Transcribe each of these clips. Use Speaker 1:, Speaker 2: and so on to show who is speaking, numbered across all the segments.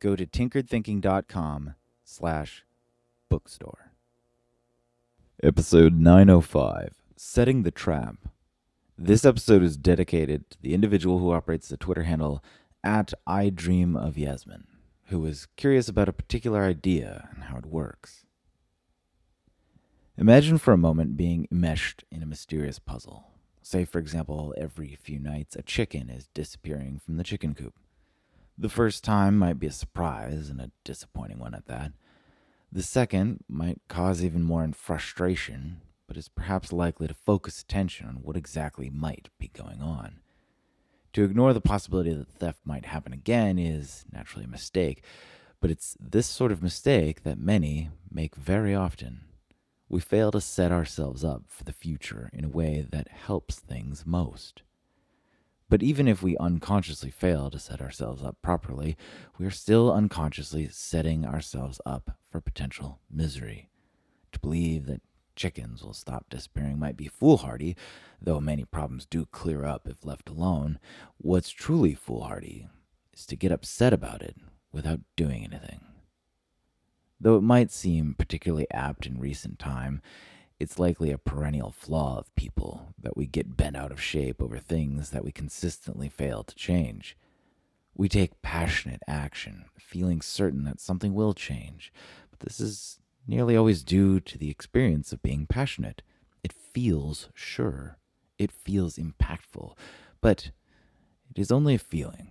Speaker 1: go to tinkeredthinking.com slash bookstore. Episode 905, Setting the Trap. This episode is dedicated to the individual who operates the Twitter handle at I Dream of Yasmin, who is curious about a particular idea and how it works. Imagine for a moment being enmeshed in a mysterious puzzle. Say, for example, every few nights a chicken is disappearing from the chicken coop. The first time might be a surprise and a disappointing one at that. The second might cause even more frustration, but is perhaps likely to focus attention on what exactly might be going on. To ignore the possibility that theft might happen again is naturally a mistake, but it's this sort of mistake that many make very often. We fail to set ourselves up for the future in a way that helps things most. But even if we unconsciously fail to set ourselves up properly, we are still unconsciously setting ourselves up for potential misery. To believe that chickens will stop disappearing might be foolhardy, though many problems do clear up if left alone. What's truly foolhardy is to get upset about it without doing anything. Though it might seem particularly apt in recent time, it's likely a perennial flaw of people that we get bent out of shape over things that we consistently fail to change. We take passionate action, feeling certain that something will change, but this is nearly always due to the experience of being passionate. It feels sure, it feels impactful, but it is only a feeling.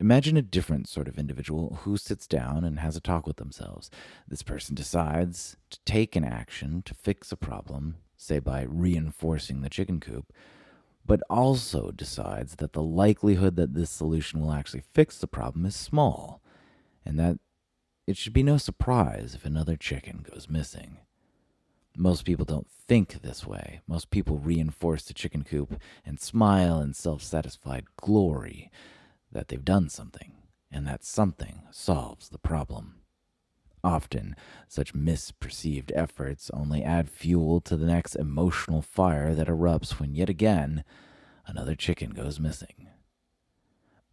Speaker 1: Imagine a different sort of individual who sits down and has a talk with themselves. This person decides to take an action to fix a problem, say by reinforcing the chicken coop, but also decides that the likelihood that this solution will actually fix the problem is small, and that it should be no surprise if another chicken goes missing. Most people don't think this way. Most people reinforce the chicken coop and smile in self satisfied glory that they've done something, and that something solves the problem. Often, such misperceived efforts only add fuel to the next emotional fire that erupts when yet again another chicken goes missing.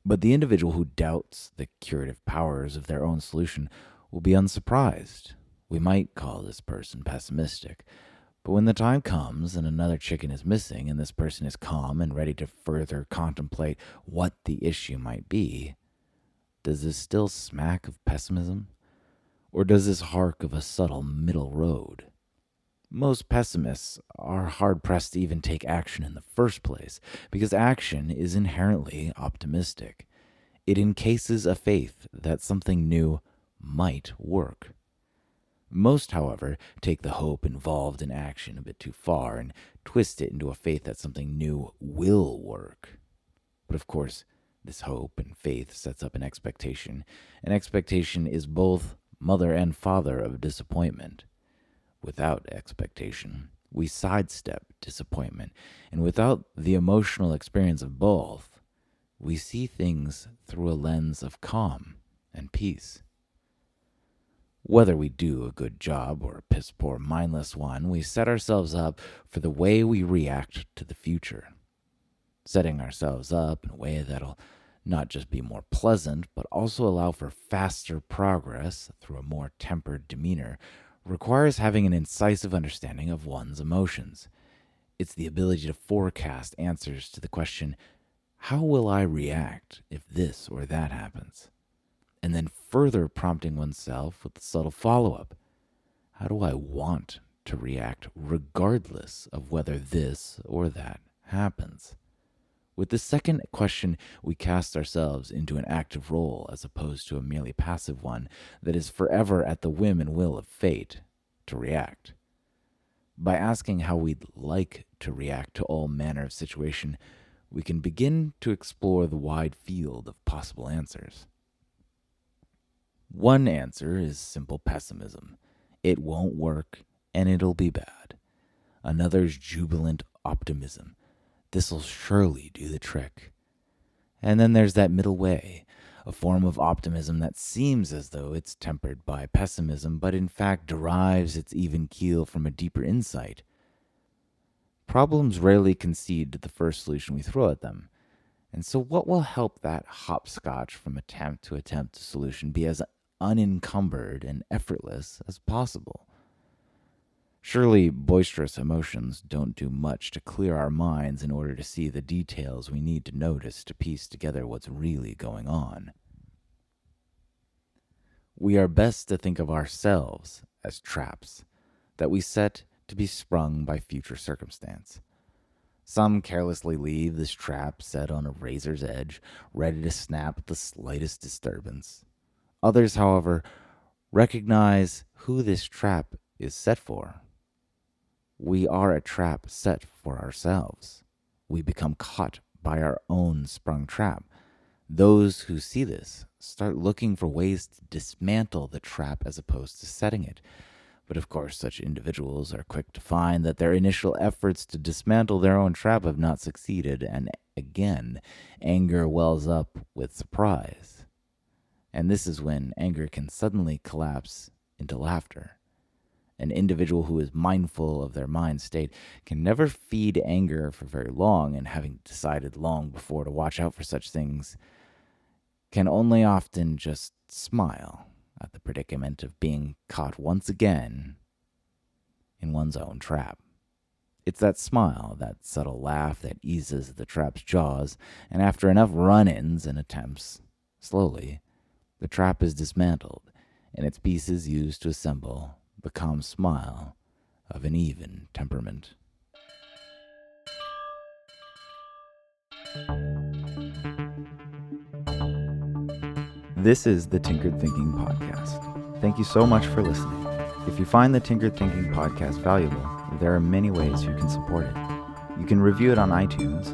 Speaker 1: But the individual who doubts the curative powers of their own solution will be unsurprised. We might call this person pessimistic, but when the time comes and another chicken is missing, and this person is calm and ready to further contemplate what the issue might be, does this still smack of pessimism? Or does this hark of a subtle middle road? Most pessimists are hard pressed to even take action in the first place, because action is inherently optimistic. It encases a faith that something new might work. Most, however, take the hope involved in action a bit too far and twist it into a faith that something new will work. But of course, this hope and faith sets up an expectation. An expectation is both mother and father of disappointment. Without expectation, we sidestep disappointment, and without the emotional experience of both, we see things through a lens of calm and peace. Whether we do a good job or a piss poor, mindless one, we set ourselves up for the way we react to the future. Setting ourselves up in a way that'll not just be more pleasant, but also allow for faster progress through a more tempered demeanor requires having an incisive understanding of one's emotions. It's the ability to forecast answers to the question, How will I react if this or that happens? And then further prompting oneself with the subtle follow up How do I want to react regardless of whether this or that happens? With the second question, we cast ourselves into an active role as opposed to a merely passive one that is forever at the whim and will of fate to react. By asking how we'd like to react to all manner of situation, we can begin to explore the wide field of possible answers. One answer is simple pessimism it won't work and it'll be bad. Another's jubilant optimism this'll surely do the trick. And then there's that middle way, a form of optimism that seems as though it's tempered by pessimism, but in fact derives its even keel from a deeper insight. Problems rarely concede to the first solution we throw at them. And so, what will help that hopscotch from attempt to attempt solution be as unencumbered and effortless as possible? Surely, boisterous emotions don't do much to clear our minds in order to see the details we need to notice to piece together what's really going on. We are best to think of ourselves as traps that we set to be sprung by future circumstance. Some carelessly leave this trap set on a razor's edge, ready to snap at the slightest disturbance. Others, however, recognize who this trap is set for we are a trap set for ourselves. We become caught by our own sprung trap. Those who see this start looking for ways to dismantle the trap as opposed to setting it. But of course, such individuals are quick to find that their initial efforts to dismantle their own trap have not succeeded, and again, anger wells up with surprise. And this is when anger can suddenly collapse into laughter. An individual who is mindful of their mind state can never feed anger for very long, and having decided long before to watch out for such things, can only often just smile at the predicament of being caught once again in one's own trap. It's that smile, that subtle laugh that eases the trap's jaws, and after enough run ins and attempts, slowly, the trap is dismantled and its pieces used to assemble the calm smile of an even temperament. This is the Tinkered Thinking Podcast. Thank you so much for listening. If you find the Tinkered Thinking Podcast valuable, there are many ways you can support it. You can review it on iTunes,